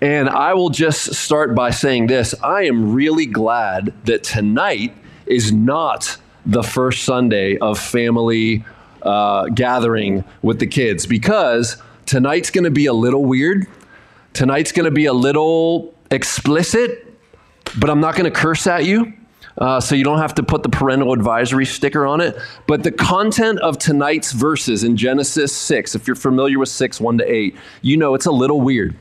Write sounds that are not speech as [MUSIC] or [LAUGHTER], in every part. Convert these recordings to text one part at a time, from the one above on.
And I will just start by saying this I am really glad that tonight is not the first Sunday of family uh, gathering with the kids because tonight's going to be a little weird. Tonight's going to be a little explicit, but I'm not going to curse at you. Uh, so you don't have to put the parental advisory sticker on it. But the content of tonight's verses in Genesis 6, if you're familiar with 6, 1 to 8, you know it's a little weird.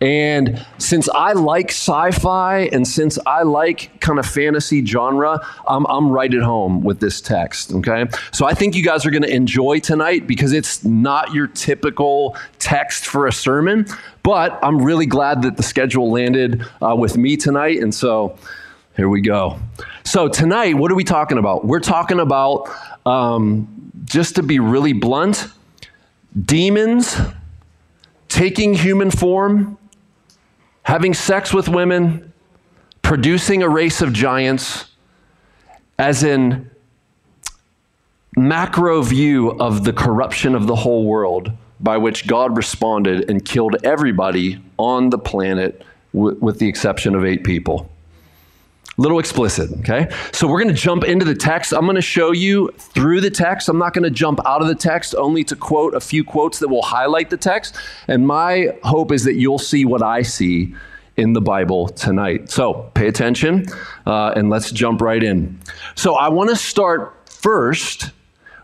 And since I like sci fi and since I like kind of fantasy genre, I'm, I'm right at home with this text, okay? So I think you guys are going to enjoy tonight because it's not your typical text for a sermon, but I'm really glad that the schedule landed uh, with me tonight. And so here we go. So tonight, what are we talking about? We're talking about, um, just to be really blunt, demons taking human form having sex with women, producing a race of giants, as in macro view of the corruption of the whole world by which God responded and killed everybody on the planet w- with the exception of eight people little explicit, okay? So we're to jump into the text. I'm to show you through the text. I'm not to jump out of the text only to quote a few quotes that will highlight the text. And my hope is that you'll see what I see in the Bible tonight. So pay attention uh, and let's jump right in. So I want to start first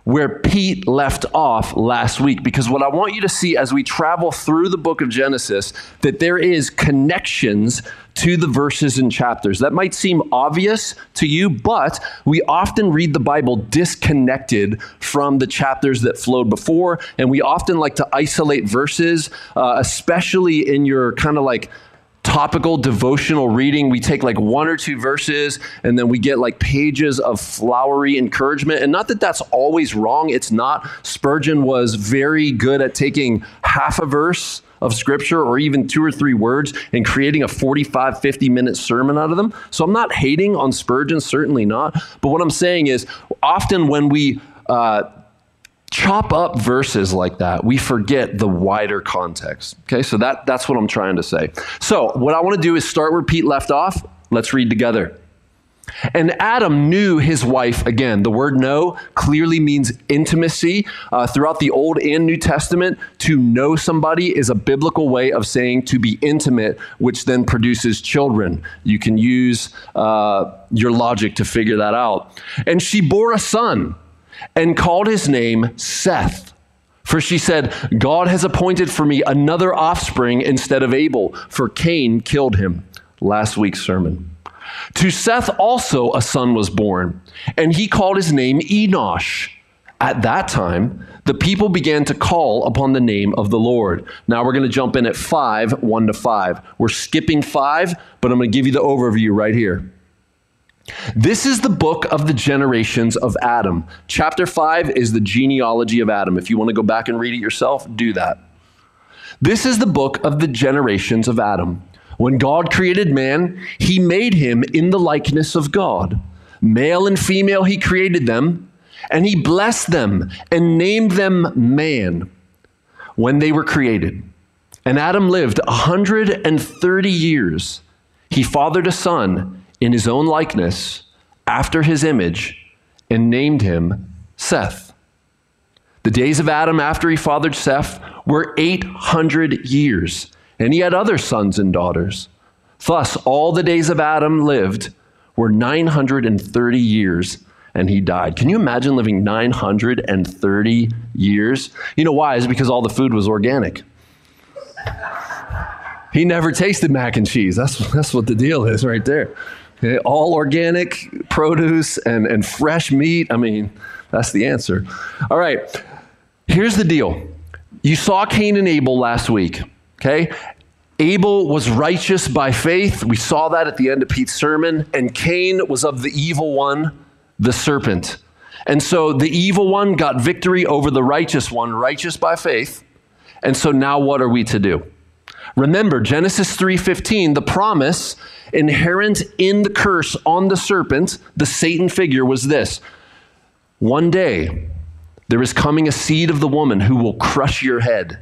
where Pete left off last week because what I want you to see as we travel through the book of Genesis that there is connections to the verses and chapters. That might seem obvious to you, but we often read the Bible disconnected from the chapters that flowed before, and we often like to isolate verses, uh, especially in your kind of like topical devotional reading. We take like one or two verses and then we get like pages of flowery encouragement. And not that that's always wrong, it's not. Spurgeon was very good at taking half a verse of scripture or even two or three words and creating a 45, 50 minute sermon out of them. So I'm not hating on Spurgeon, certainly not. But what I'm saying is often when we uh, chop up verses like that, we forget the wider context. Okay, so that, that's what I'm trying to say. So, what I want to do is start where Pete left off. Let's read together. And Adam knew his wife again. The word know clearly means intimacy. Uh, throughout the Old and New Testament, to know somebody is a biblical way of saying to be intimate, which then produces children. You can use uh, your logic to figure that out. And she bore a son and called his name Seth. For she said, God has appointed for me another offspring instead of Abel, for Cain killed him. Last week's sermon. To Seth also a son was born, and he called his name Enosh. At that time, the people began to call upon the name of the Lord. Now we're going to jump in at 5, 1 to 5. We're skipping 5, but I'm going to give you the overview right here. This is the book of the generations of Adam. Chapter 5 is the genealogy of Adam. If you want to go back and read it yourself, do that. This is the book of the generations of Adam. When God created man, he made him in the likeness of God. Male and female, he created them, and he blessed them and named them man when they were created. And Adam lived 130 years. He fathered a son in his own likeness, after his image, and named him Seth. The days of Adam after he fathered Seth were 800 years and he had other sons and daughters. Thus, all the days of Adam lived were 930 years, and he died. Can you imagine living 930 years? You know why? Is because all the food was organic. He never tasted mac and cheese. That's, that's what the deal is right there. All organic produce and, and fresh meat. I mean, that's the answer. All right, here's the deal. You saw Cain and Abel last week. Okay? Abel was righteous by faith. We saw that at the end of Pete's sermon. And Cain was of the evil one, the serpent. And so the evil one got victory over the righteous one, righteous by faith. And so now what are we to do? Remember Genesis 3:15, the promise inherent in the curse on the serpent, the Satan figure was this. One day there is coming a seed of the woman who will crush your head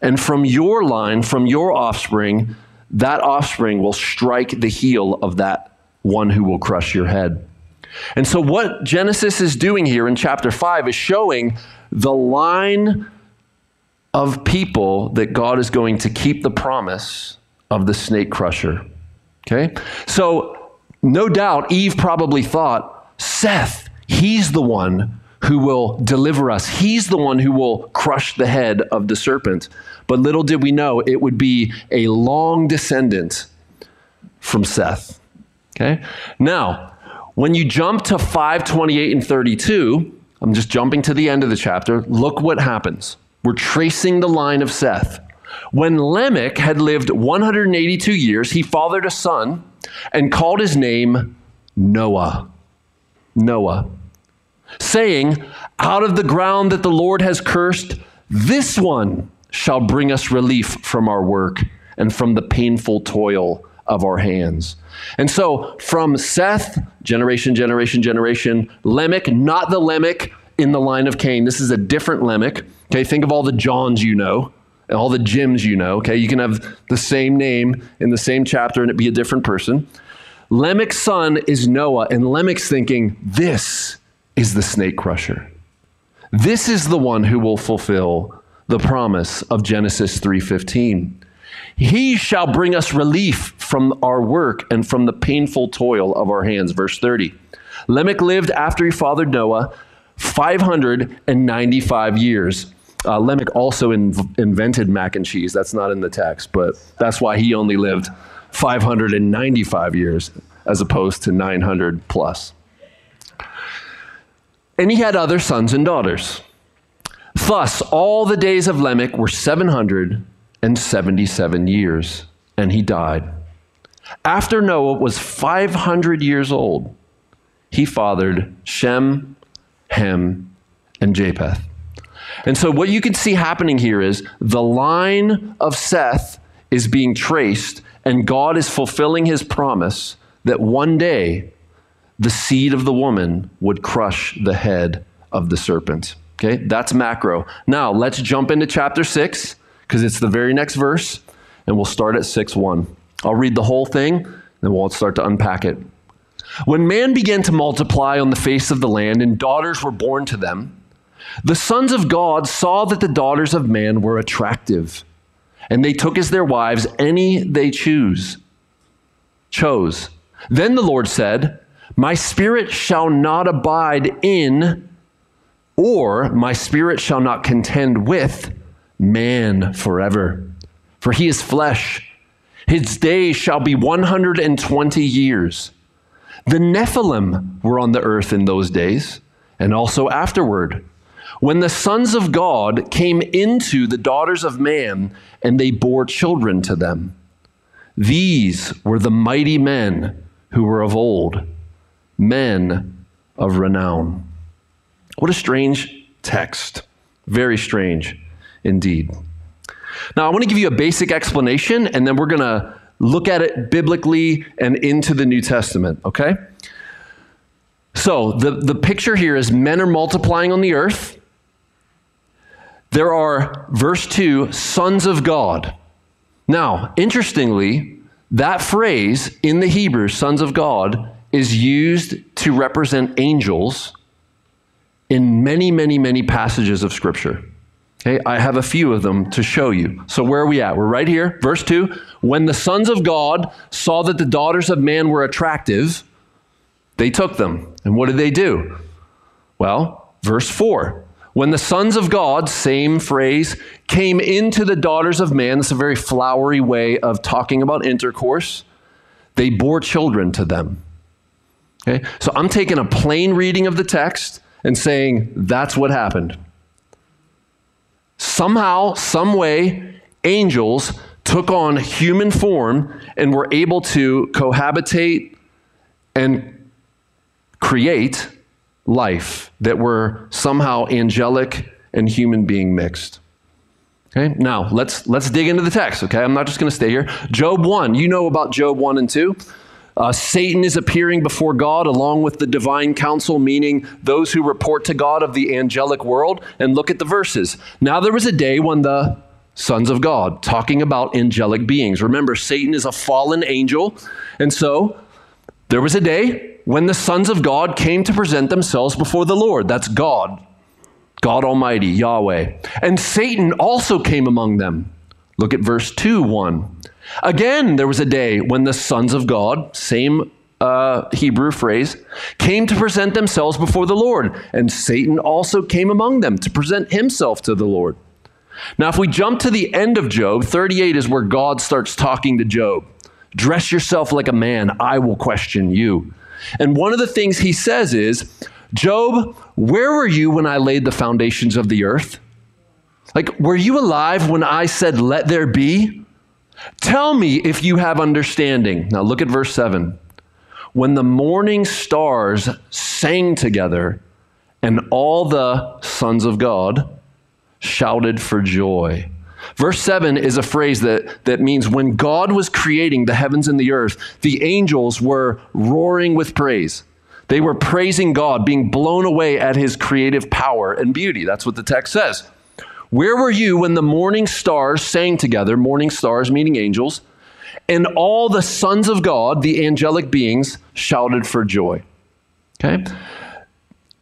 and from your line, from your offspring, that offspring will strike the heel of that one who will crush your head. And so, what Genesis is doing here in chapter 5 is showing the line of people that God is going to keep the promise of the snake crusher. Okay? So, no doubt, Eve probably thought, Seth, he's the one who will deliver us. He's the one who will crush the head of the serpent. But little did we know it would be a long descendant from Seth. Okay? Now, when you jump to 528 and 32, I'm just jumping to the end of the chapter. Look what happens. We're tracing the line of Seth. When Lamech had lived 182 years, he fathered a son and called his name Noah. Noah, saying, Out of the ground that the Lord has cursed, this one shall bring us relief from our work and from the painful toil of our hands. And so, from Seth, generation, generation, generation, Lamech, not the Lamech in the line of Cain. This is a different Lamech. Okay, think of all the Johns you know, and all the Jims you know. Okay, you can have the same name in the same chapter and it be a different person. Lamech's son is Noah, and Lamech's thinking, This is the snake crusher. This is the one who will fulfill the promise of Genesis 3:15. He shall bring us relief from our work and from the painful toil of our hands. Verse 30. Lamech lived after he fathered Noah 595 years. Uh, Lamech also invented mac and cheese. That's not in the text, but that's why he only lived 595 years as opposed to 900 plus. And he had other sons and daughters. Thus, all the days of Lamech were 777 years, and he died. After Noah was 500 years old, he fathered Shem, Ham, and Japheth. And so, what you can see happening here is the line of Seth is being traced, and God is fulfilling his promise that one day the seed of the woman would crush the head of the serpent. Okay, that's macro. Now, let's jump into chapter 6 because it's the very next verse, and we'll start at 6 1. I'll read the whole thing, then we'll start to unpack it. When man began to multiply on the face of the land and daughters were born to them, the sons of God saw that the daughters of man were attractive, and they took as their wives any they choose, chose. Then the Lord said, My spirit shall not abide in, or my spirit shall not contend with man forever. For he is flesh. His days shall be 120 years. The Nephilim were on the earth in those days, and also afterward. When the sons of God came into the daughters of man, and they bore children to them. These were the mighty men who were of old, men of renown. What a strange text. Very strange indeed. Now, I want to give you a basic explanation, and then we're going to look at it biblically and into the New Testament, okay? So, the, the picture here is men are multiplying on the earth. There are, verse 2, sons of God. Now, interestingly, that phrase in the Hebrew, sons of God, is used to represent angels in many, many, many passages of Scripture. Okay, I have a few of them to show you. So, where are we at? We're right here, verse 2. When the sons of God saw that the daughters of man were attractive, they took them. And what did they do? Well, verse 4. When the sons of God, same phrase, came into the daughters of man, it's a very flowery way of talking about intercourse, they bore children to them. Okay? So I'm taking a plain reading of the text and saying that's what happened. Somehow, some way, angels took on human form and were able to cohabitate and create life that were somehow angelic and human being mixed. Okay, now let's let's dig into the text. Okay, I'm not just going to stay here. Job 1, you know about Job 1 and 2. Uh, Satan is appearing before God along with the divine council, meaning those who report to God of the angelic world. And look at the verses. Now there was a day when the sons of God, talking about angelic beings. Remember, Satan is a fallen angel. And so there was a day when the sons of God came to present themselves before the Lord. That's God, God Almighty, Yahweh. And Satan also came among them. Look at verse 2 1. Again, there was a day when the sons of God, same uh, Hebrew phrase, came to present themselves before the Lord. And Satan also came among them to present himself to the Lord. Now, if we jump to the end of Job, 38 is where God starts talking to Job. Dress yourself like a man, I will question you. And one of the things he says is, Job, where were you when I laid the foundations of the earth? Like, were you alive when I said, let there be? Tell me if you have understanding. Now, look at verse 7. When the morning stars sang together, and all the sons of God shouted for joy. Verse 7 is a phrase that, that means when God was creating the heavens and the earth, the angels were roaring with praise. They were praising God, being blown away at his creative power and beauty. That's what the text says. Where were you when the morning stars sang together, morning stars meaning angels, and all the sons of God, the angelic beings, shouted for joy? Okay?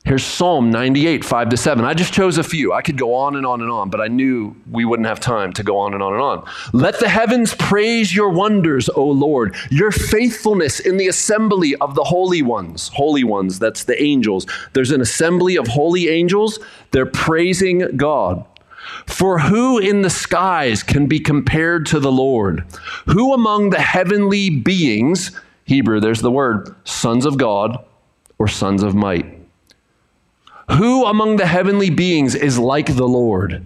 Here's Psalm 98, 5 to 7. I just chose a few. I could go on and on and on, but I knew we wouldn't have time to go on and on and on. Let the heavens praise your wonders, O Lord, your faithfulness in the assembly of the holy ones. Holy ones, that's the angels. There's an assembly of holy angels. They're praising God. For who in the skies can be compared to the Lord? Who among the heavenly beings, Hebrew, there's the word, sons of God or sons of might? Who among the heavenly beings is like the Lord?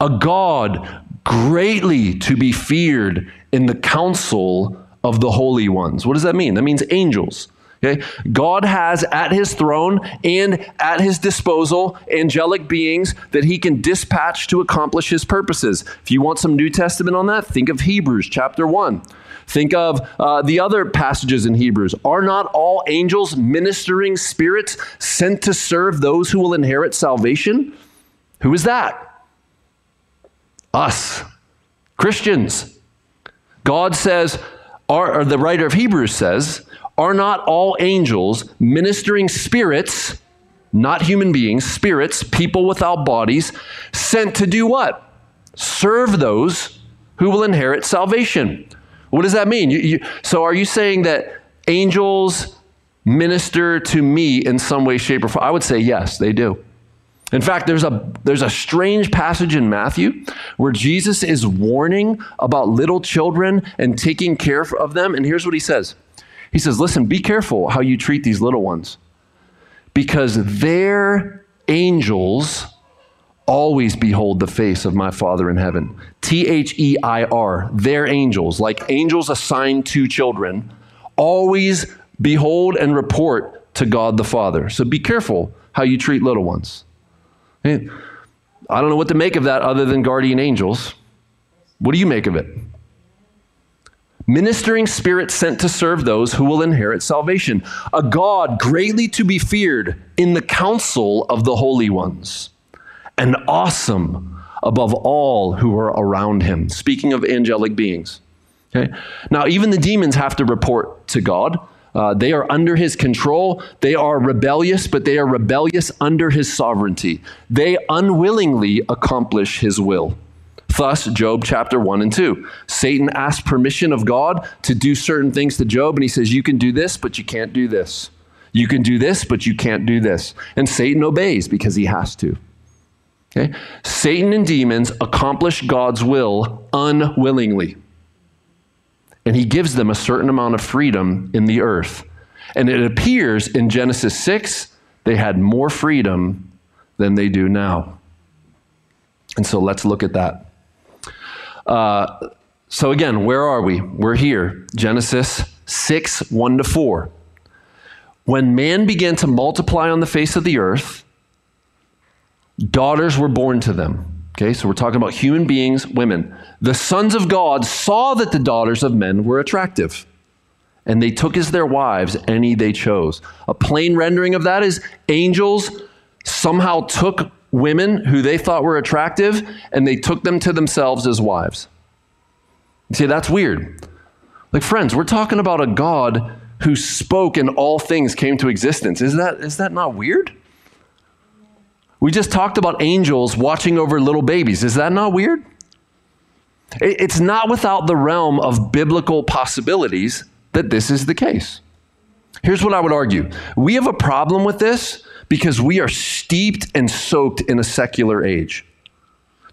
A God greatly to be feared in the council of the holy ones. What does that mean? That means angels. Okay? God has at his throne and at his disposal angelic beings that he can dispatch to accomplish his purposes. If you want some New Testament on that, think of Hebrews chapter 1. Think of uh, the other passages in Hebrews. Are not all angels ministering spirits sent to serve those who will inherit salvation? Who is that? Us, Christians. God says, are, or the writer of Hebrews says, are not all angels ministering spirits, not human beings, spirits, people without bodies, sent to do what? Serve those who will inherit salvation. What does that mean? You, you, so, are you saying that angels minister to me in some way, shape, or form? I would say yes, they do. In fact, there's a, there's a strange passage in Matthew where Jesus is warning about little children and taking care of them. And here's what he says He says, Listen, be careful how you treat these little ones because their angels always behold the face of my Father in heaven. T H E I R, their angels, like angels assigned to children, always behold and report to God the Father. So be careful how you treat little ones. I don't know what to make of that other than guardian angels. What do you make of it? Ministering spirits sent to serve those who will inherit salvation. A God greatly to be feared in the council of the holy ones and awesome above all who are around him. Speaking of angelic beings. Okay? Now, even the demons have to report to God. Uh, they are under his control. They are rebellious, but they are rebellious under his sovereignty. They unwillingly accomplish his will. Thus, Job chapter 1 and 2. Satan asked permission of God to do certain things to Job, and he says, You can do this, but you can't do this. You can do this, but you can't do this. And Satan obeys because he has to. Okay? Satan and demons accomplish God's will unwillingly. And he gives them a certain amount of freedom in the earth. And it appears in Genesis 6, they had more freedom than they do now. And so let's look at that. Uh, so again, where are we? We're here. Genesis 6, 1 to 4. When man began to multiply on the face of the earth, Daughters were born to them. Okay, so we're talking about human beings, women. The sons of God saw that the daughters of men were attractive, and they took as their wives any they chose. A plain rendering of that is angels somehow took women who they thought were attractive and they took them to themselves as wives. See, that's weird. Like, friends, we're talking about a God who spoke and all things came to existence. Is that, is that not weird? We just talked about angels watching over little babies. Is that not weird? It's not without the realm of biblical possibilities that this is the case. Here's what I would argue we have a problem with this because we are steeped and soaked in a secular age.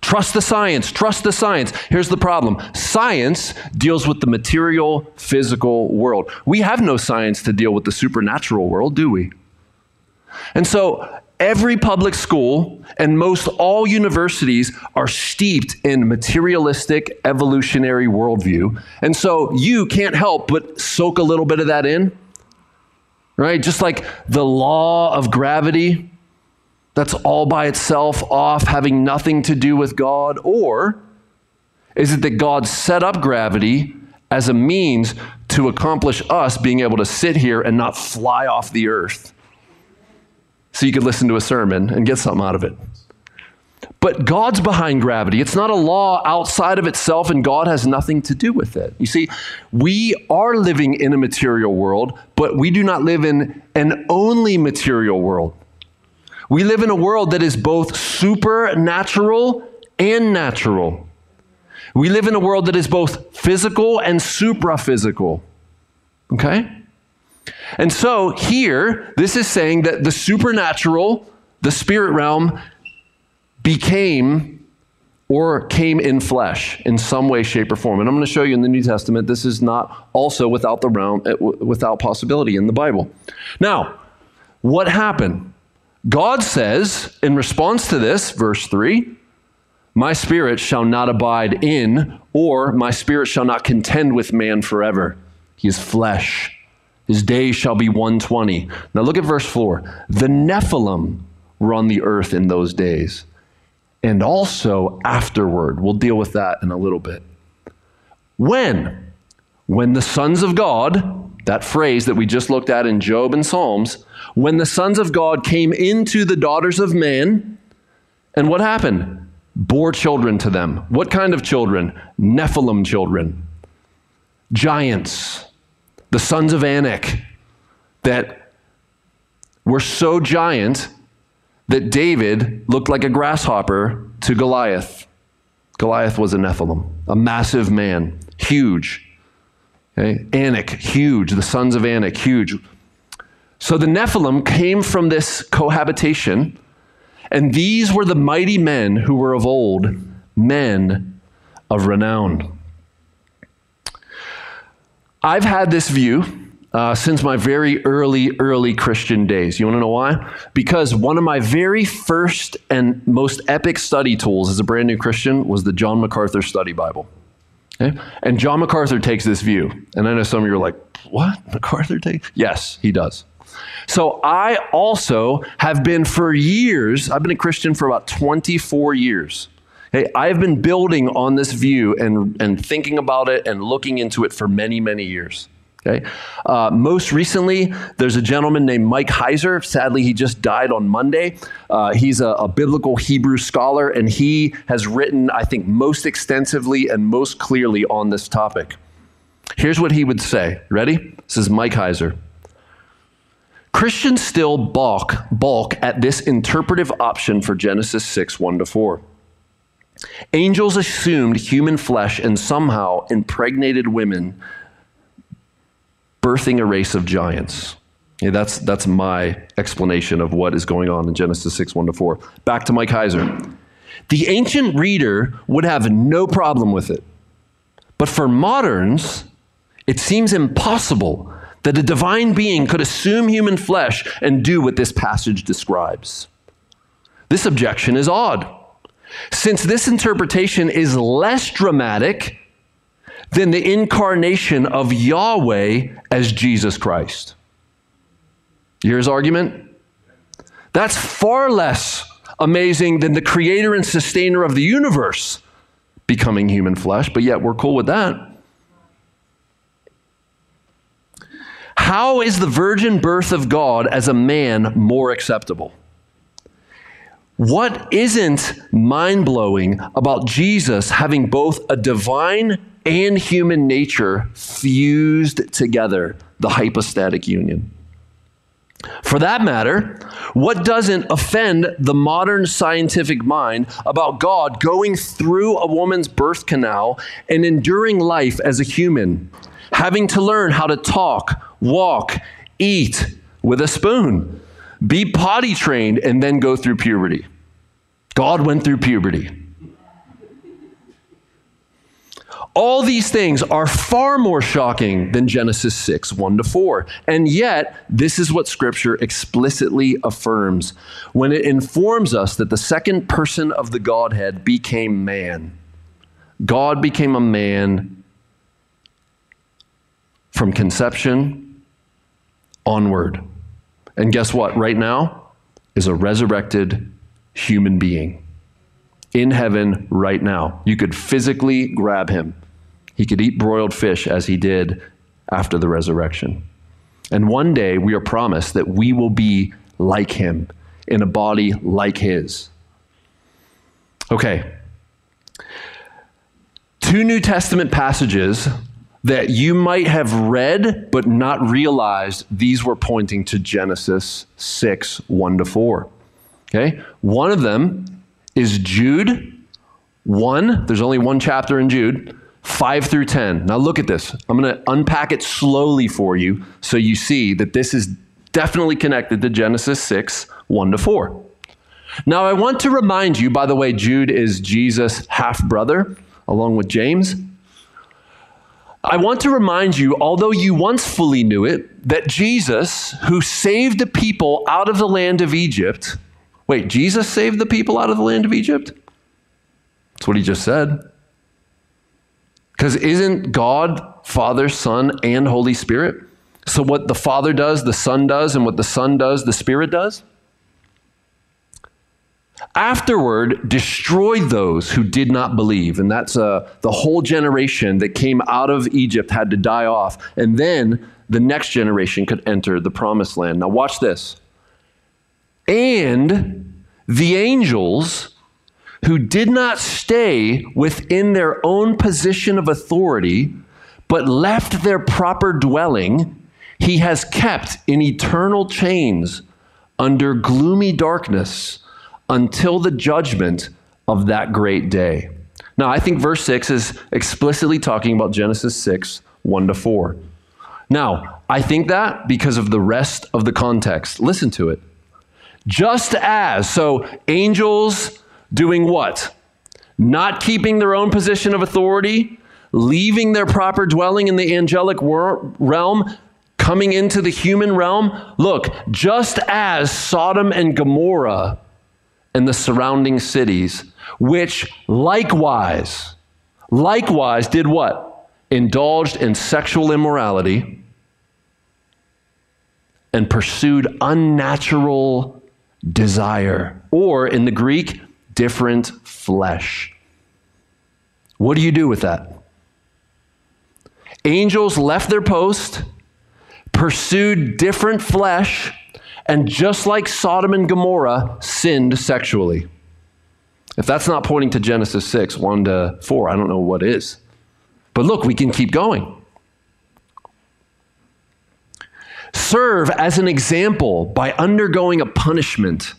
Trust the science, trust the science. Here's the problem science deals with the material, physical world. We have no science to deal with the supernatural world, do we? And so every public school and most all universities are steeped in materialistic evolutionary worldview. And so you can't help but soak a little bit of that in. Right? Just like the law of gravity that's all by itself off, having nothing to do with God? Or is it that God set up gravity as a means to accomplish us being able to sit here and not fly off the earth? So you could listen to a sermon and get something out of it. But God's behind gravity. It's not a law outside of itself, and God has nothing to do with it. You see, we are living in a material world, but we do not live in an only material world. We live in a world that is both supernatural and natural. We live in a world that is both physical and supra physical. Okay? And so here, this is saying that the supernatural, the spirit realm, became or came in flesh in some way, shape, or form. And I'm going to show you in the New Testament, this is not also without the realm, eh, without possibility in the Bible. Now, what happened? God says, in response to this, verse 3, My spirit shall not abide in, or my spirit shall not contend with man forever. He is flesh. His days shall be 120. Now look at verse 4. The Nephilim were on the earth in those days, and also afterward. We'll deal with that in a little bit. When? When the sons of God, that phrase that we just looked at in Job and Psalms, when the sons of God came into the daughters of man, and what happened? Bore children to them. What kind of children? Nephilim children, giants, the sons of Anak, that were so giant that David looked like a grasshopper to Goliath. Goliath was a Nephilim, a massive man, huge. Okay? Anak, huge. The sons of Anak, huge. So the Nephilim came from this cohabitation, and these were the mighty men who were of old, men of renown. I've had this view uh, since my very early, early Christian days. You want to know why? Because one of my very first and most epic study tools as a brand new Christian was the John MacArthur Study Bible. Okay? And John MacArthur takes this view. And I know some of you are like, what? MacArthur takes? Yes, he does. So I also have been for years, I've been a Christian for about 24 years. Hey, I've been building on this view and, and thinking about it and looking into it for many, many years. Okay. Uh, most recently, there's a gentleman named Mike Heiser. Sadly, he just died on Monday. Uh, he's a, a, biblical Hebrew scholar, and he has written, I think, most extensively and most clearly on this topic. Here's what he would say. Ready? This is Mike Heiser. Christians still balk, balk at this interpretive option for Genesis 6 1 to 4. Angels assumed human flesh and somehow impregnated women birthing a race of giants. Yeah, that's, that's my explanation of what is going on in Genesis 6 1 to 4. Back to Mike Heiser. The ancient reader would have no problem with it. But for moderns, it seems impossible that a divine being could assume human flesh and do what this passage describes. This objection is odd, since this interpretation is less dramatic than the incarnation of Yahweh as Jesus Christ. His argument? That's far less amazing than the creator and sustainer of the universe becoming human flesh, but yet we're cool with that. How is the virgin birth of God as a man more acceptable? What isn't mind blowing about Jesus having both a divine and human nature fused together, the hypostatic union? For that matter, what doesn't offend the modern scientific mind about God going through a woman's birth canal and enduring life as a human, having to learn how to talk, walk, eat with a spoon, be potty trained, and then go through puberty? God went through puberty. All these things are far more shocking than Genesis 6, 1 to 4. And yet, this is what Scripture explicitly affirms when it informs us that the second person of the Godhead became man. God became a man from conception onward. And guess what? Right now is a resurrected human being in heaven right now. You could physically grab him. He could eat broiled fish as he did after the resurrection. And one day we are promised that we will be like him in a body like his. Okay. Two New Testament passages that you might have read but not realized these were pointing to Genesis 6 1 to 4. Okay? One of them is Jude 1. There's only one chapter in Jude. 5 through 10. Now look at this. I'm going to unpack it slowly for you so you see that this is definitely connected to Genesis 6 1 to 4. Now, I want to remind you, by the way, Jude is Jesus' half brother, along with James. I want to remind you, although you once fully knew it, that Jesus, who saved the people out of the land of Egypt, wait, Jesus saved the people out of the land of Egypt? That's what he just said. Because isn't God Father, Son, and Holy Spirit? So what the Father does, the Son does, and what the Son does, the Spirit does? Afterward, destroyed those who did not believe. And that's uh, the whole generation that came out of Egypt had to die off. And then the next generation could enter the promised land. Now, watch this. And the angels who did not stay within their own position of authority, but left their proper dwelling, he has kept in eternal chains under gloomy darkness until the judgment of that great day. Now, I think verse 6 is explicitly talking about Genesis 6 1 to 4. Now, I think that because of the rest of the context. Listen to it. Just as, so angels, doing what? Not keeping their own position of authority, leaving their proper dwelling in the angelic wor- realm, coming into the human realm. Look, just as Sodom and Gomorrah and the surrounding cities, which likewise, likewise did what? Indulged in sexual immorality and pursued unnatural desire. Or in the Greek, different flesh. What do you do with that? Angels left their post, pursued different flesh, and just like Sodom and Gomorrah, sinned sexually. If that's not pointing to Genesis 6, 1 to 4, I don't know what is. But look, we can keep going. Serve as an example by undergoing a punishment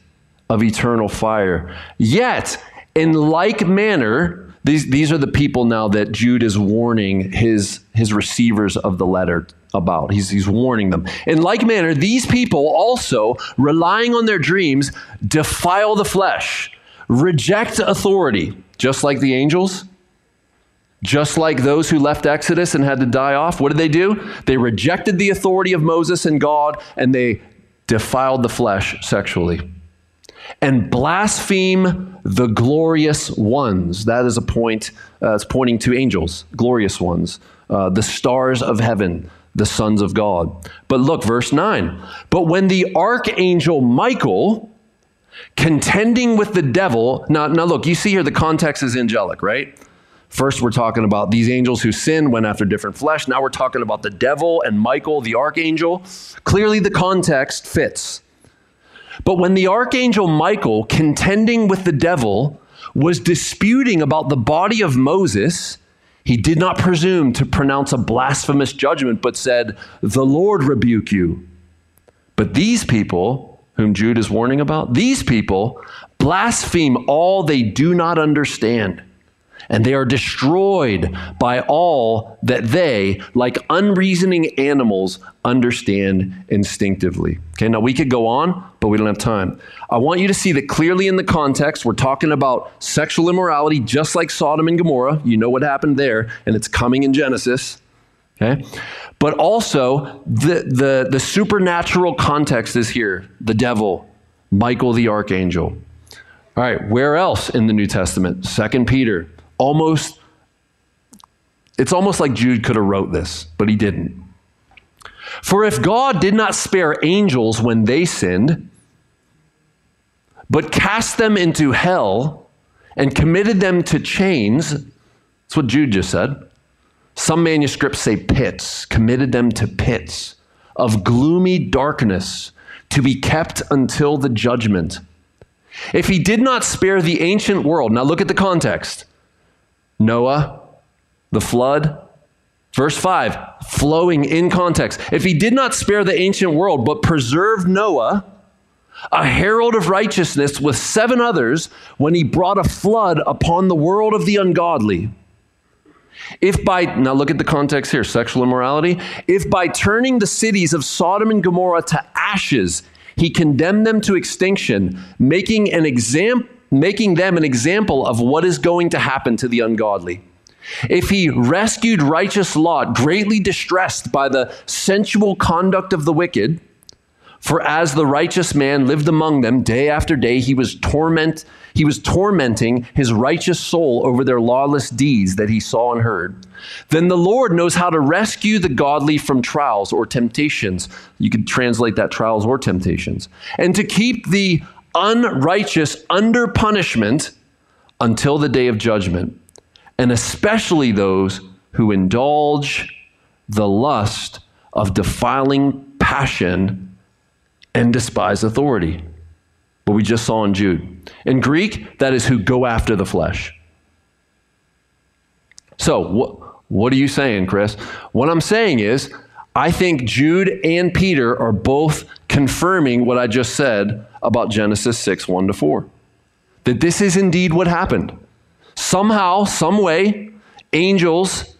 of eternal fire. Yet, in like manner, these, these are the people now that Jude is warning his, his receivers of the letter about. He's, he's warning them. In like manner, these people also, relying on their dreams, defile the flesh, reject authority, just like the angels, just like those who left Exodus and had to die off. What did they do? They rejected the authority of Moses and God, and they defiled the flesh sexually and blaspheme the glorious ones. That is a point, uh, it's pointing to angels, glorious ones, uh, the stars of heaven, the sons of God. But look, verse 9. But when the archangel Michael, contending with the devil, now, now look, you see here the context is angelic, right? First, we're talking about these angels who sinned, went after different flesh. Now we're talking about the devil and Michael, the archangel. Clearly, the context fits. But when the archangel Michael, contending with the devil, was disputing about the body of Moses, he did not presume to pronounce a blasphemous judgment, but said, The Lord rebuke you. But these people, whom Jude is warning about, these people blaspheme all they do not understand and they are destroyed by all that they, like unreasoning animals, understand instinctively. Okay, now we could go on, but we don't have time. I want you to see that clearly in the context, we're talking about sexual immorality, just like Sodom and Gomorrah. You know what happened there, and it's coming in Genesis. Okay? But also, the, the, the supernatural context is here the devil, Michael the archangel. All right, where else in the New Testament? Second Peter almost it's almost like Jude could have wrote this, but he didn't. For if God did not spare angels when they sinned, but cast them into hell and committed them to chains, that's what Jude just said. Some manuscripts say pits, committed them to pits of gloomy darkness to be kept until the judgment. If he did not spare the ancient world, now look at the context. Noah, the flood. Verse 5, flowing in context. If he did not spare the ancient world, but preserved Noah, a herald of righteousness with seven others, when he brought a flood upon the world of the ungodly. If by, now look at the context here sexual immorality. If by turning the cities of Sodom and Gomorrah to ashes, he condemned them to extinction, making an example making them an example of what is going to happen to the ungodly. If he rescued righteous Lot, greatly distressed by the sensual conduct of the wicked, for as the righteous man lived among them day after day, he was torment he was tormenting his righteous soul over their lawless deeds that he saw and heard. Then the Lord knows how to rescue the godly from trials or temptations. You could translate that trials or temptations. And to keep the unrighteous under punishment until the day of judgment, and especially those who indulge the lust of defiling passion and despise authority. What we just saw in Jude. In Greek, that is who go after the flesh. So, what, what are you saying, Chris? What I'm saying is, I think Jude and Peter are both confirming what I just said about Genesis 6 1 to 4. That this is indeed what happened. Somehow, some way, angels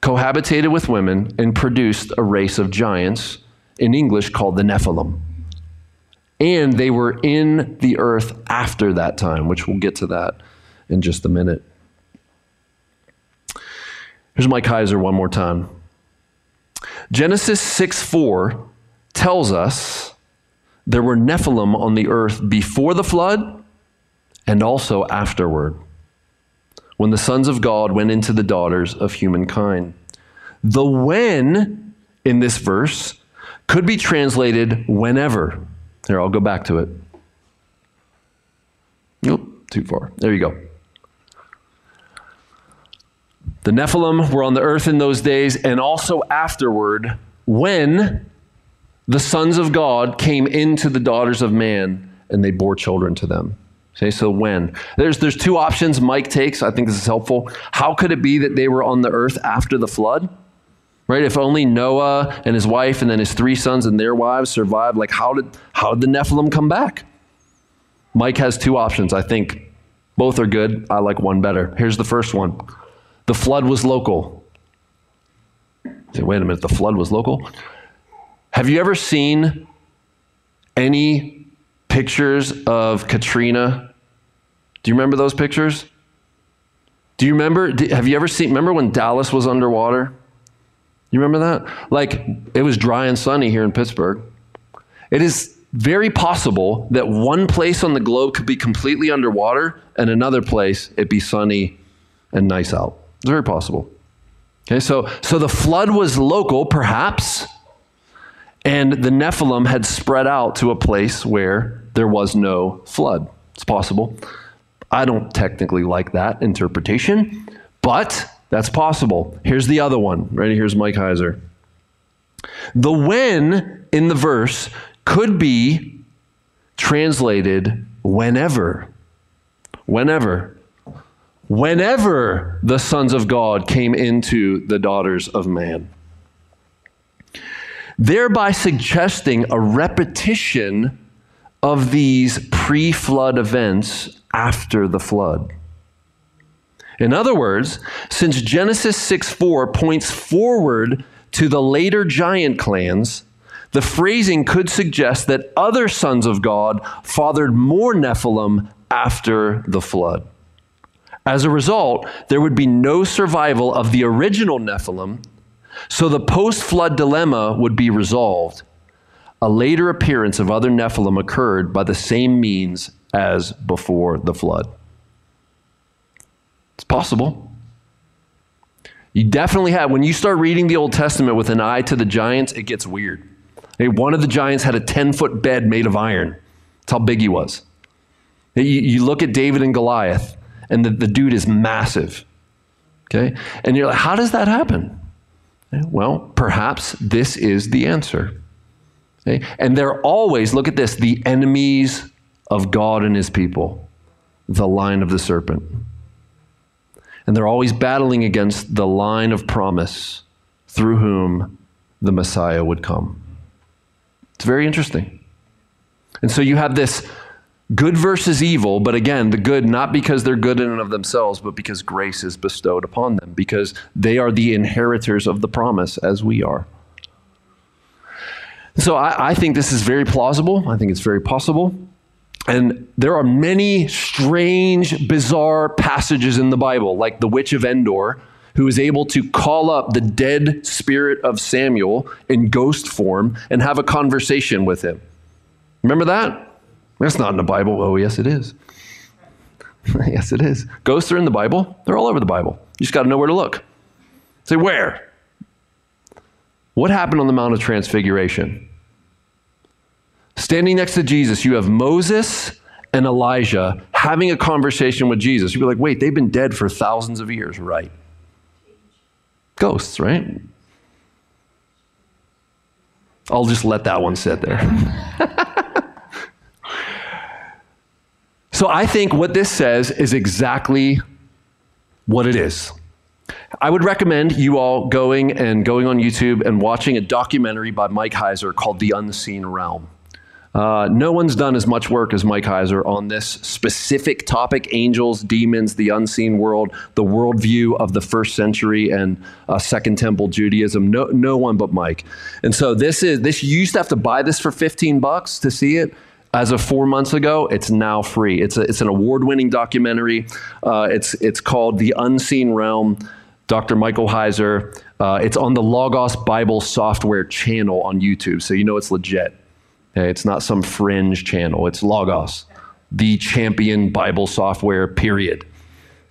cohabitated with women and produced a race of giants, in English called the Nephilim. And they were in the earth after that time, which we'll get to that in just a minute. Here's Mike Heiser one more time. Genesis 6 4 tells us there were Nephilim on the earth before the flood and also afterward, when the sons of God went into the daughters of humankind. The when in this verse could be translated whenever. Here, I'll go back to it. Nope, too far. There you go. The Nephilim were on the earth in those days and also afterward when the sons of God came into the daughters of man and they bore children to them. Okay, so when? There's, there's two options Mike takes. I think this is helpful. How could it be that they were on the earth after the flood? Right? If only Noah and his wife and then his three sons and their wives survived, like how did, how did the Nephilim come back? Mike has two options. I think both are good. I like one better. Here's the first one the flood was local. Say, wait a minute, the flood was local? Have you ever seen any pictures of Katrina? Do you remember those pictures? Do you remember? Have you ever seen? Remember when Dallas was underwater? You remember that? Like it was dry and sunny here in Pittsburgh. It is very possible that one place on the globe could be completely underwater and another place it be sunny and nice out. It's very possible. Okay, so so the flood was local, perhaps, and the Nephilim had spread out to a place where there was no flood. It's possible. I don't technically like that interpretation, but that's possible. Here's the other one. Ready? Here's Mike Heiser. The when in the verse could be translated whenever. Whenever. Whenever the sons of God came into the daughters of man. Thereby suggesting a repetition of these pre flood events after the flood. In other words, since Genesis 6 4 points forward to the later giant clans, the phrasing could suggest that other sons of God fathered more Nephilim after the flood. As a result, there would be no survival of the original Nephilim, so the post flood dilemma would be resolved. A later appearance of other Nephilim occurred by the same means as before the flood. It's possible. You definitely have, when you start reading the Old Testament with an eye to the giants, it gets weird. Hey, one of the giants had a 10 foot bed made of iron. That's how big he was. You, you look at David and Goliath, and the, the dude is massive. Okay? And you're like, how does that happen? Well, perhaps this is the answer. Okay? And they're always, look at this, the enemies of God and his people, the line of the serpent. And they're always battling against the line of promise through whom the Messiah would come. It's very interesting. And so you have this good versus evil, but again, the good not because they're good in and of themselves, but because grace is bestowed upon them, because they are the inheritors of the promise as we are. So I, I think this is very plausible. I think it's very possible. And there are many strange, bizarre passages in the Bible, like the witch of Endor, who is able to call up the dead spirit of Samuel in ghost form and have a conversation with him. Remember that? That's not in the Bible. Oh, yes, it is. [LAUGHS] yes, it is. Ghosts are in the Bible, they're all over the Bible. You just got to know where to look. Say, where? What happened on the Mount of Transfiguration? Standing next to Jesus, you have Moses and Elijah having a conversation with Jesus. You'd be like, wait, they've been dead for thousands of years, right? Ghosts, right? I'll just let that one sit there. [LAUGHS] so I think what this says is exactly what it is. I would recommend you all going and going on YouTube and watching a documentary by Mike Heiser called The Unseen Realm. Uh, no one's done as much work as Mike Heiser on this specific topic angels, demons, the unseen world, the worldview of the first century and uh, Second Temple Judaism. No, no one but Mike. And so this is this. You used to have to buy this for 15 bucks to see it. As of four months ago, it's now free. It's, a, it's an award winning documentary. Uh, it's, it's called The Unseen Realm. Dr. Michael Heiser. Uh, it's on the Logos Bible software channel on YouTube, so you know it's legit. Okay, it's not some fringe channel. It's Logos, the champion Bible software, period.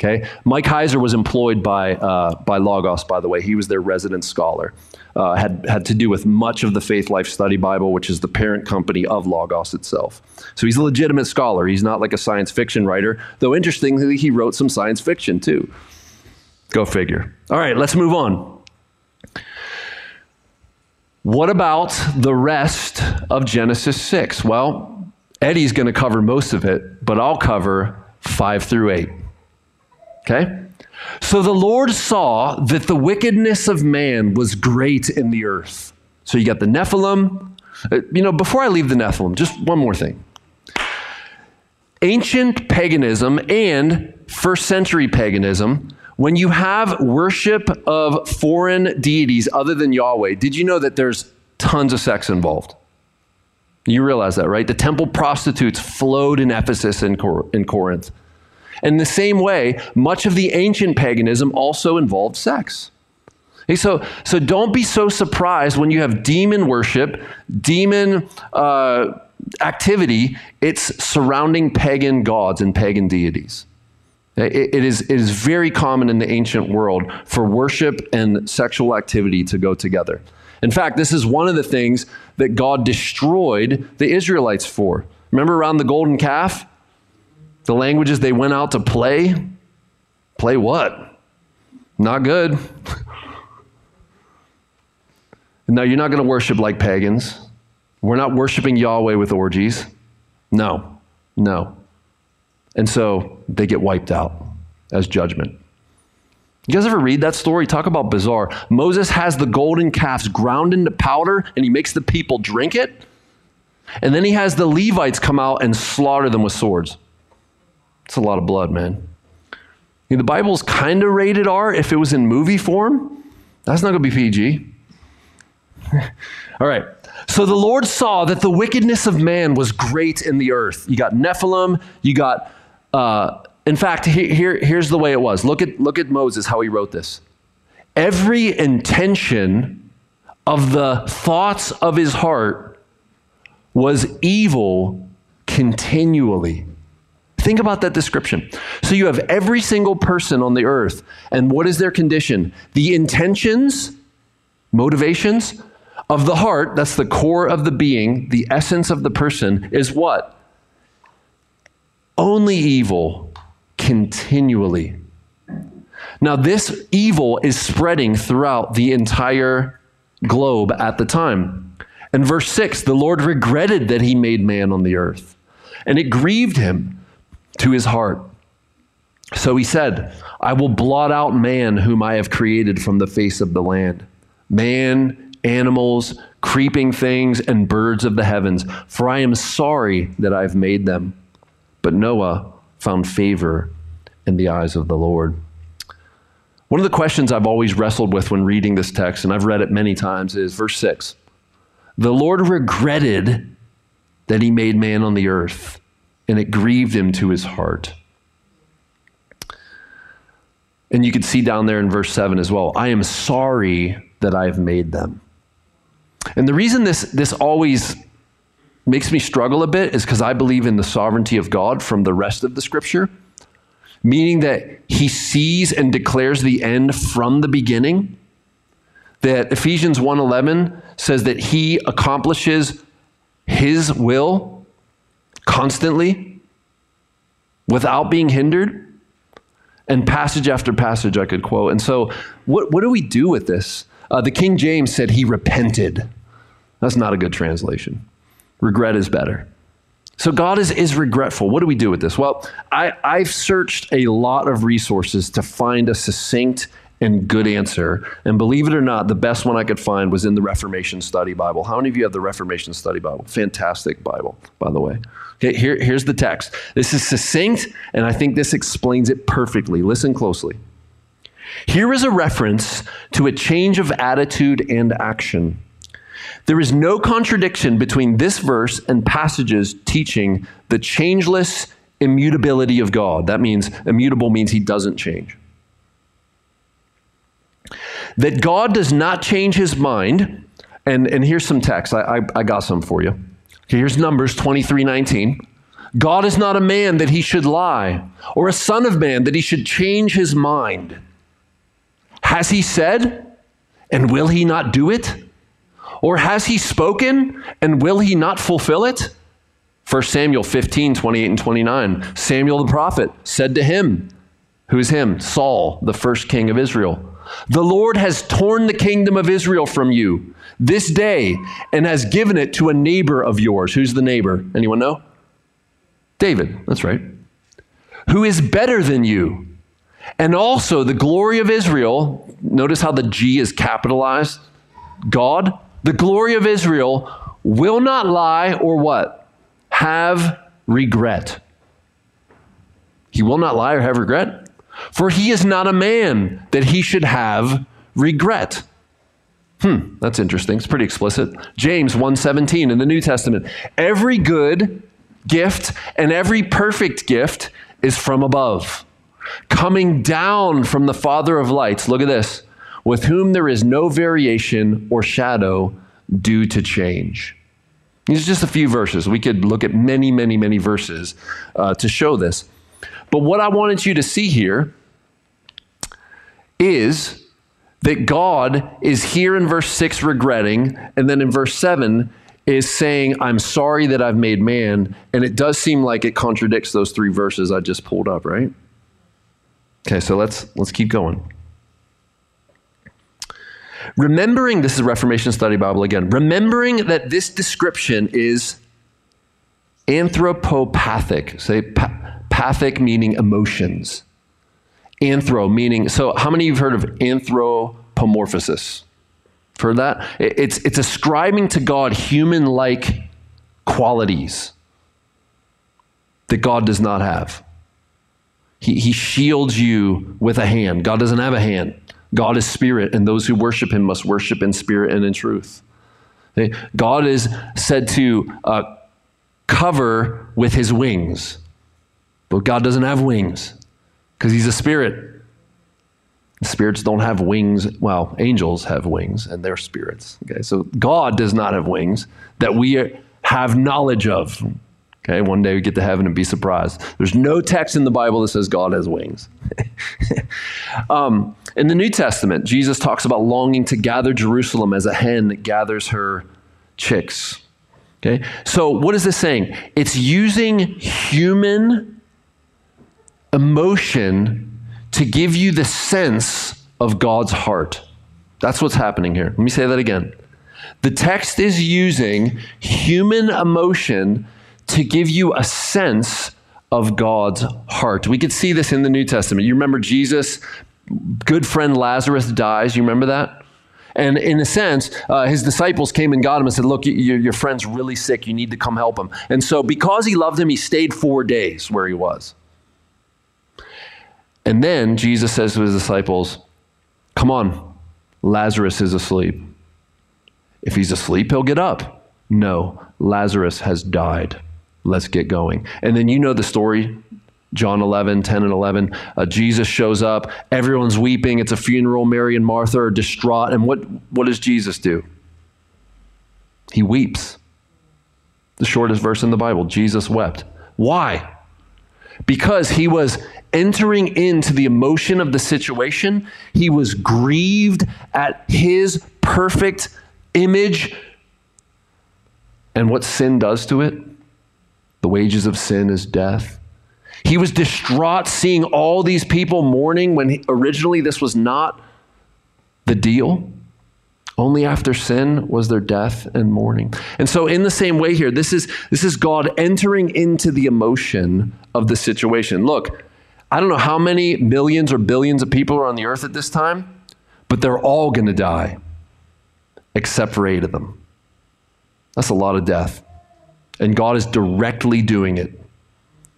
Okay? Mike Heiser was employed by, uh, by Logos, by the way. He was their resident scholar. Uh, had, had to do with much of the Faithlife Study Bible, which is the parent company of Logos itself. So he's a legitimate scholar. He's not like a science fiction writer, though interestingly, he wrote some science fiction too. Go figure. All right, let's move on. What about the rest of Genesis 6? Well, Eddie's going to cover most of it, but I'll cover 5 through 8. Okay? So the Lord saw that the wickedness of man was great in the earth. So you got the Nephilim. Uh, you know, before I leave the Nephilim, just one more thing. Ancient paganism and first century paganism when you have worship of foreign deities other than Yahweh, did you know that there's tons of sex involved? You realize that, right? The temple prostitutes flowed in Ephesus and in Corinth. In the same way, much of the ancient paganism also involved sex. Okay, so, so don't be so surprised when you have demon worship, demon uh, activity, it's surrounding pagan gods and pagan deities. It, it, is, it is very common in the ancient world for worship and sexual activity to go together. In fact, this is one of the things that God destroyed the Israelites for. Remember around the golden calf? The languages they went out to play? Play what? Not good. [LAUGHS] no, you're not going to worship like pagans. We're not worshiping Yahweh with orgies. No, no. And so they get wiped out as judgment. You guys ever read that story? Talk about bizarre. Moses has the golden calves ground into powder and he makes the people drink it. And then he has the Levites come out and slaughter them with swords. It's a lot of blood, man. You know, the Bible's kind of rated R if it was in movie form. That's not going to be PG. [LAUGHS] All right. So the Lord saw that the wickedness of man was great in the earth. You got Nephilim, you got, uh, in fact, here, here's the way it was. Look at, look at Moses, how he wrote this. Every intention of the thoughts of his heart was evil continually. Think about that description. So you have every single person on the earth, and what is their condition? The intentions, motivations of the heart, that's the core of the being, the essence of the person, is what? Only evil continually. Now, this evil is spreading throughout the entire globe at the time. In verse 6, the Lord regretted that he made man on the earth, and it grieved him to his heart. So he said, I will blot out man whom I have created from the face of the land. Man, animals, creeping things, and birds of the heavens, for I am sorry that I have made them. But Noah found favor in the eyes of the Lord. One of the questions I've always wrestled with when reading this text, and I've read it many times, is verse 6. The Lord regretted that he made man on the earth, and it grieved him to his heart. And you can see down there in verse 7 as well I am sorry that I have made them. And the reason this, this always makes me struggle a bit is because I believe in the sovereignty of God from the rest of the scripture, meaning that he sees and declares the end from the beginning. That Ephesians 1:11 says that he accomplishes his will constantly without being hindered. And passage after passage I could quote. And so, what, what do we do with this? Uh, the King James said he repented. That's not a good translation. Regret is better. So God is, is regretful. What do we do with this? Well, I, I've searched a lot of resources to find a succinct and good answer. And believe it or not, the best one I could find was in the Reformation Study Bible. How many of you have the Reformation Study Bible? Fantastic Bible, by the way. Okay, here, here's the text. This is succinct, and I think this explains it perfectly. Listen closely. Here is a reference to a change of attitude and action. There is no contradiction between this verse and passages teaching the changeless immutability of God. That means immutable means he doesn't change. That God does not change his mind, and, and here's some text. I, I, I got some for you. Okay, here's Numbers 23 19. God is not a man that he should lie, or a son of man that he should change his mind. Has he said, and will he not do it? Or has he spoken, and will he not fulfill it? 1 Samuel 15, 28 and 29. Samuel the prophet said to him, Who is him? Saul, the first king of Israel. The Lord has torn the kingdom of Israel from you this day and has given it to a neighbor of yours. Who's the neighbor? Anyone know? David, that's right. Who is better than you? And also the glory of Israel, notice how the G is capitalized. God, the glory of Israel will not lie or what? Have regret. He will not lie or have regret. For he is not a man that he should have regret. Hmm, that's interesting. It's pretty explicit. James 1:17 in the New Testament. Every good gift and every perfect gift is from above coming down from the Father of lights. Look at this. With whom there is no variation or shadow due to change. These are just a few verses. We could look at many, many, many verses uh, to show this. But what I wanted you to see here is that God is here in verse 6 regretting, and then in verse 7 is saying, I'm sorry that I've made man. And it does seem like it contradicts those three verses I just pulled up, right? Okay, so let's let's keep going. Remembering this is Reformation Study Bible again. Remembering that this description is Anthropopathic. Say pa- pathic meaning emotions. Anthro meaning, so how many of you have heard of anthropomorphosis? Heard that? It's, it's ascribing to God human like qualities that God does not have. He, he shields you with a hand. God doesn't have a hand. God is spirit, and those who worship him must worship in spirit and in truth. God is said to uh, cover with his wings, but God doesn't have wings because he's a spirit. Spirits don't have wings. Well, angels have wings and they're spirits. Okay, so God does not have wings that we have knowledge of. Okay, one day we get to heaven and be surprised. There's no text in the Bible that says God has wings. [LAUGHS] um, in the New Testament, Jesus talks about longing to gather Jerusalem as a hen gathers her chicks. Okay, so what is this saying? It's using human emotion to give you the sense of God's heart. That's what's happening here. Let me say that again. The text is using human emotion to give you a sense of God's heart. We could see this in the New Testament. You remember Jesus, good friend Lazarus dies. You remember that? And in a sense, uh, his disciples came and got him and said, Look, your, your friend's really sick. You need to come help him. And so, because he loved him, he stayed four days where he was. And then Jesus says to his disciples, Come on, Lazarus is asleep. If he's asleep, he'll get up. No, Lazarus has died. Let's get going. And then you know the story. John 11, 10 and 11. Uh, Jesus shows up. Everyone's weeping. It's a funeral. Mary and Martha are distraught. And what, what does Jesus do? He weeps. The shortest verse in the Bible Jesus wept. Why? Because he was entering into the emotion of the situation. He was grieved at his perfect image and what sin does to it. The wages of sin is death. He was distraught seeing all these people mourning when he, originally this was not the deal. Only after sin was there death and mourning. And so in the same way here, this is this is God entering into the emotion of the situation. Look, I don't know how many millions or billions of people are on the earth at this time, but they're all going to die except for 8 of them. That's a lot of death. And God is directly doing it.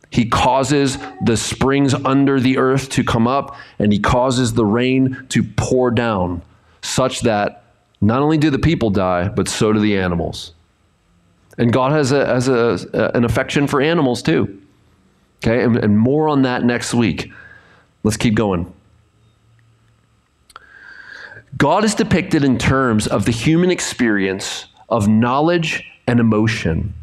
He causes the springs under the earth to come up, and He causes the rain to pour down, such that not only do the people die, but so do the animals. And God has, a, has a, an affection for animals too. Okay, and, and more on that next week. Let's keep going. God is depicted in terms of the human experience of knowledge and emotion.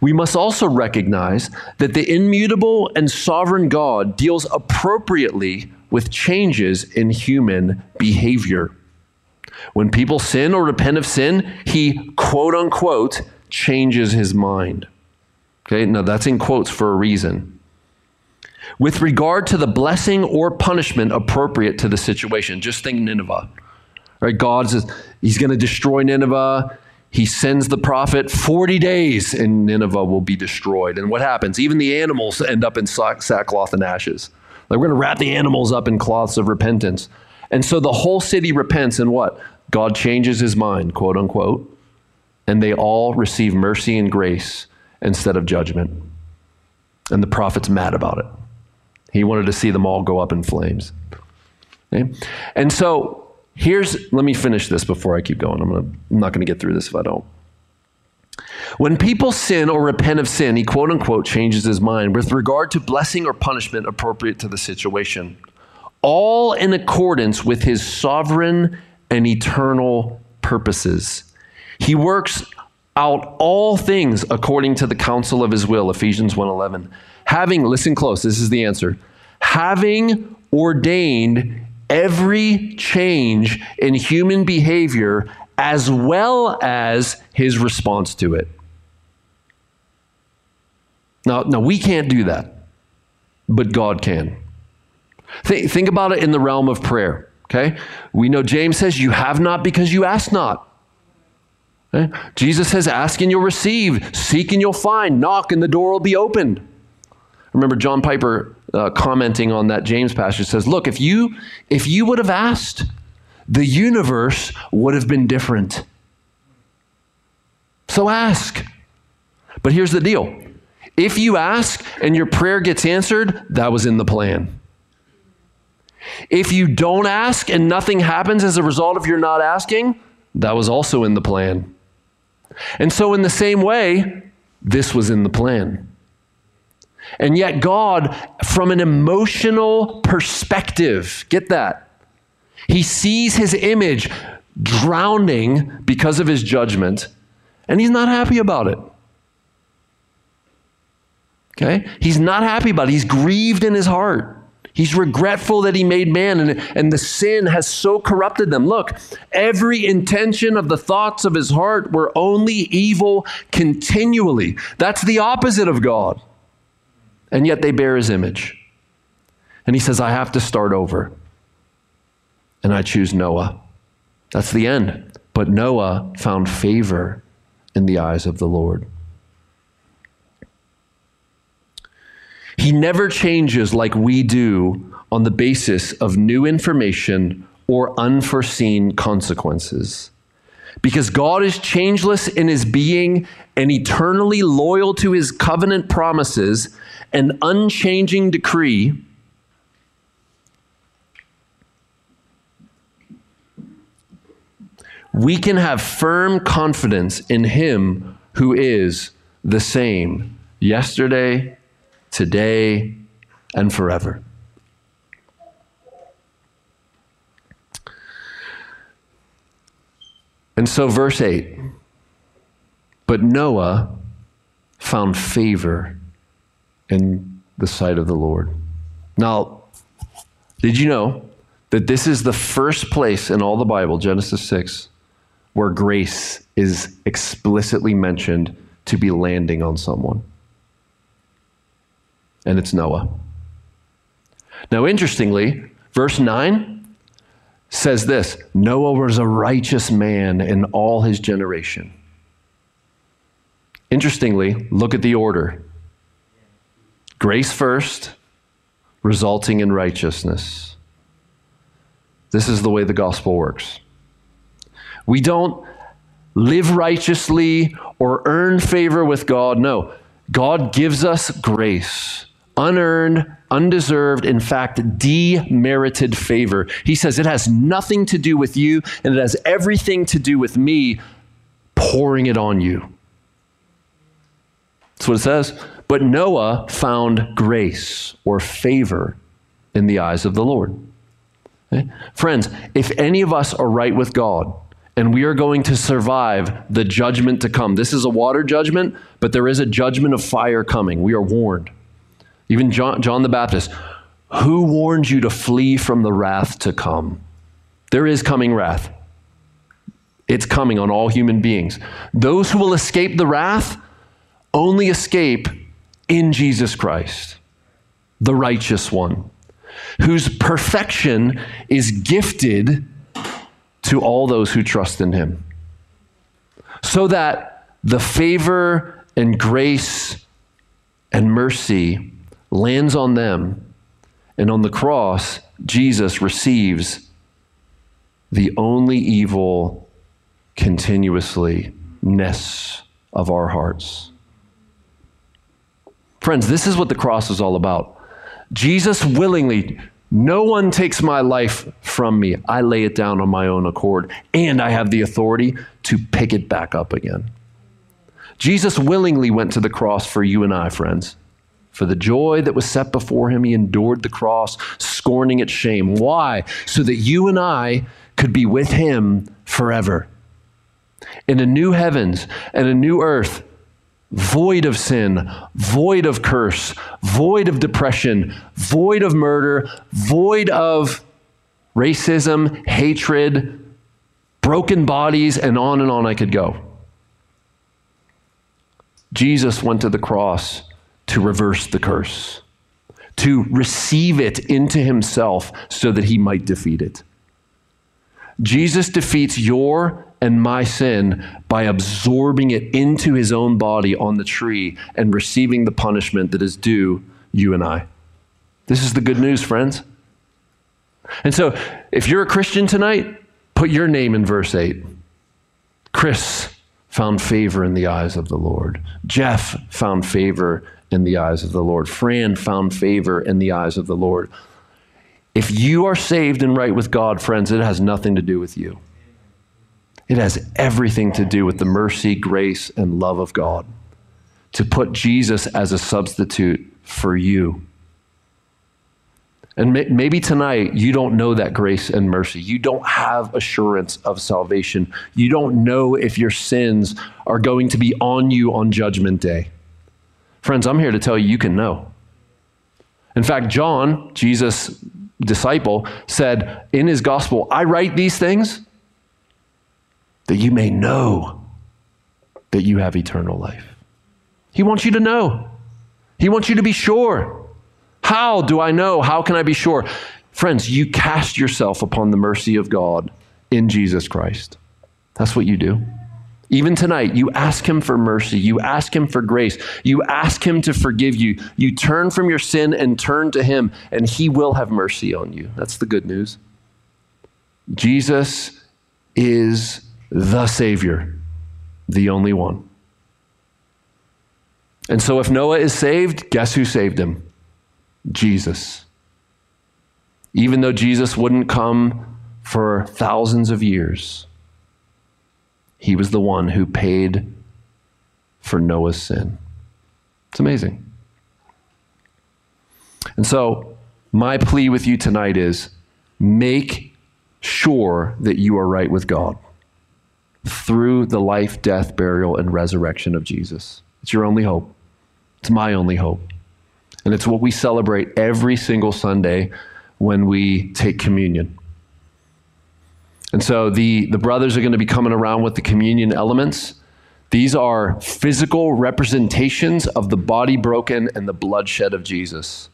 We must also recognize that the immutable and sovereign God deals appropriately with changes in human behavior. When people sin or repent of sin, he quote unquote changes his mind. Okay, now that's in quotes for a reason. With regard to the blessing or punishment appropriate to the situation, just think Nineveh. Right, God's he's going to destroy Nineveh. He sends the prophet 40 days and Nineveh will be destroyed. And what happens? Even the animals end up in sackcloth and ashes. We're going to wrap the animals up in cloths of repentance. And so the whole city repents, and what? God changes his mind, quote unquote, and they all receive mercy and grace instead of judgment. And the prophet's mad about it. He wanted to see them all go up in flames. Okay? And so Here's, let me finish this before I keep going. I'm, gonna, I'm not going to get through this if I don't. When people sin or repent of sin, he quote unquote changes his mind with regard to blessing or punishment appropriate to the situation, all in accordance with his sovereign and eternal purposes. He works out all things according to the counsel of his will, Ephesians 1:11. Having, listen close, this is the answer. Having ordained every change in human behavior as well as his response to it. Now, now we can't do that, but God can. Think, think about it in the realm of prayer, okay? We know James says, You have not because you ask not. Okay? Jesus says, Ask and you'll receive, seek and you'll find, knock and the door will be opened. Remember John Piper uh, commenting on that James passage says, Look, if you, if you would have asked, the universe would have been different. So ask. But here's the deal if you ask and your prayer gets answered, that was in the plan. If you don't ask and nothing happens as a result of your not asking, that was also in the plan. And so, in the same way, this was in the plan. And yet, God, from an emotional perspective, get that, he sees his image drowning because of his judgment, and he's not happy about it. Okay? He's not happy about it. He's grieved in his heart. He's regretful that he made man, and, and the sin has so corrupted them. Look, every intention of the thoughts of his heart were only evil continually. That's the opposite of God. And yet they bear his image. And he says, I have to start over. And I choose Noah. That's the end. But Noah found favor in the eyes of the Lord. He never changes like we do on the basis of new information or unforeseen consequences. Because God is changeless in his being and eternally loyal to his covenant promises and unchanging decree. We can have firm confidence in him who is the same yesterday, today, and forever. And so, verse 8 But Noah found favor in the sight of the Lord. Now, did you know that this is the first place in all the Bible, Genesis 6, where grace is explicitly mentioned to be landing on someone? And it's Noah. Now, interestingly, verse 9 says this Noah was a righteous man in all his generation. Interestingly, look at the order grace first, resulting in righteousness. This is the way the gospel works. We don't live righteously or earn favor with God. No, God gives us grace unearned, undeserved, in fact, demerited favor. He says it has nothing to do with you, and it has everything to do with me pouring it on you. That's what it says. But Noah found grace or favor in the eyes of the Lord. Okay? Friends, if any of us are right with God, and we are going to survive the judgment to come. This is a water judgment, but there is a judgment of fire coming. We are warned. Even John, John the Baptist, who warned you to flee from the wrath to come? There is coming wrath. It's coming on all human beings. Those who will escape the wrath only escape in Jesus Christ, the righteous one, whose perfection is gifted to all those who trust in him. So that the favor and grace and mercy lands on them, and on the cross, Jesus receives the only evil continuously ness of our hearts. Friends, this is what the cross is all about. Jesus willingly, no one takes my life from me. I lay it down on my own accord, and I have the authority to pick it back up again. Jesus willingly went to the cross for you and I, friends. For the joy that was set before him, he endured the cross, scorning its shame. Why? So that you and I could be with him forever. In a new heavens and a new earth, void of sin, void of curse, void of depression, void of murder, void of racism, hatred, broken bodies, and on and on I could go. Jesus went to the cross to reverse the curse, to receive it into himself so that he might defeat it. Jesus defeats your and my sin by absorbing it into his own body on the tree and receiving the punishment that is due you and I. This is the good news, friends. And so, if you're a Christian tonight, put your name in verse 8. Chris found favor in the eyes of the Lord. Jeff found favor in the eyes of the Lord. Fran found favor in the eyes of the Lord. If you are saved and right with God, friends, it has nothing to do with you. It has everything to do with the mercy, grace, and love of God. To put Jesus as a substitute for you. And maybe tonight you don't know that grace and mercy. You don't have assurance of salvation. You don't know if your sins are going to be on you on Judgment Day. Friends, I'm here to tell you you can know. In fact, John, Jesus' disciple, said in his gospel, I write these things that you may know that you have eternal life. He wants you to know. He wants you to be sure. How do I know? How can I be sure? Friends, you cast yourself upon the mercy of God in Jesus Christ. That's what you do. Even tonight, you ask Him for mercy. You ask Him for grace. You ask Him to forgive you. You turn from your sin and turn to Him, and He will have mercy on you. That's the good news. Jesus is the Savior, the only one. And so, if Noah is saved, guess who saved him? Jesus. Even though Jesus wouldn't come for thousands of years, he was the one who paid for Noah's sin. It's amazing. And so, my plea with you tonight is make sure that you are right with God through the life, death, burial, and resurrection of Jesus. It's your only hope. It's my only hope. And it's what we celebrate every single Sunday when we take communion. And so the, the brothers are going to be coming around with the communion elements. These are physical representations of the body broken and the bloodshed of Jesus.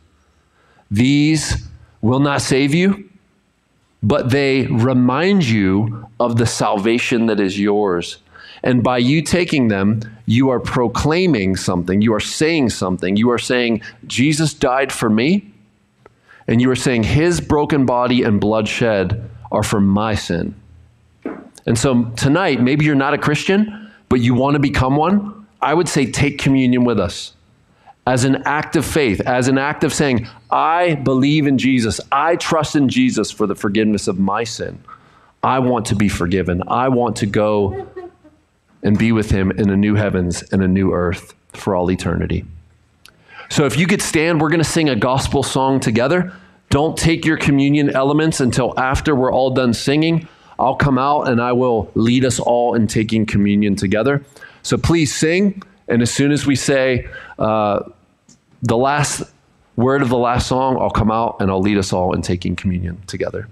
These will not save you, but they remind you of the salvation that is yours. And by you taking them, you are proclaiming something. You are saying something. You are saying, Jesus died for me. And you are saying, his broken body and blood shed are for my sin. And so tonight, maybe you're not a Christian, but you want to become one. I would say take communion with us as an act of faith, as an act of saying, I believe in Jesus. I trust in Jesus for the forgiveness of my sin. I want to be forgiven. I want to go and be with him in a new heavens and a new earth for all eternity. So if you could stand, we're going to sing a gospel song together. Don't take your communion elements until after we're all done singing. I'll come out and I will lead us all in taking communion together. So please sing. And as soon as we say, uh, the last word of the last song, I'll come out and I'll lead us all in taking communion together.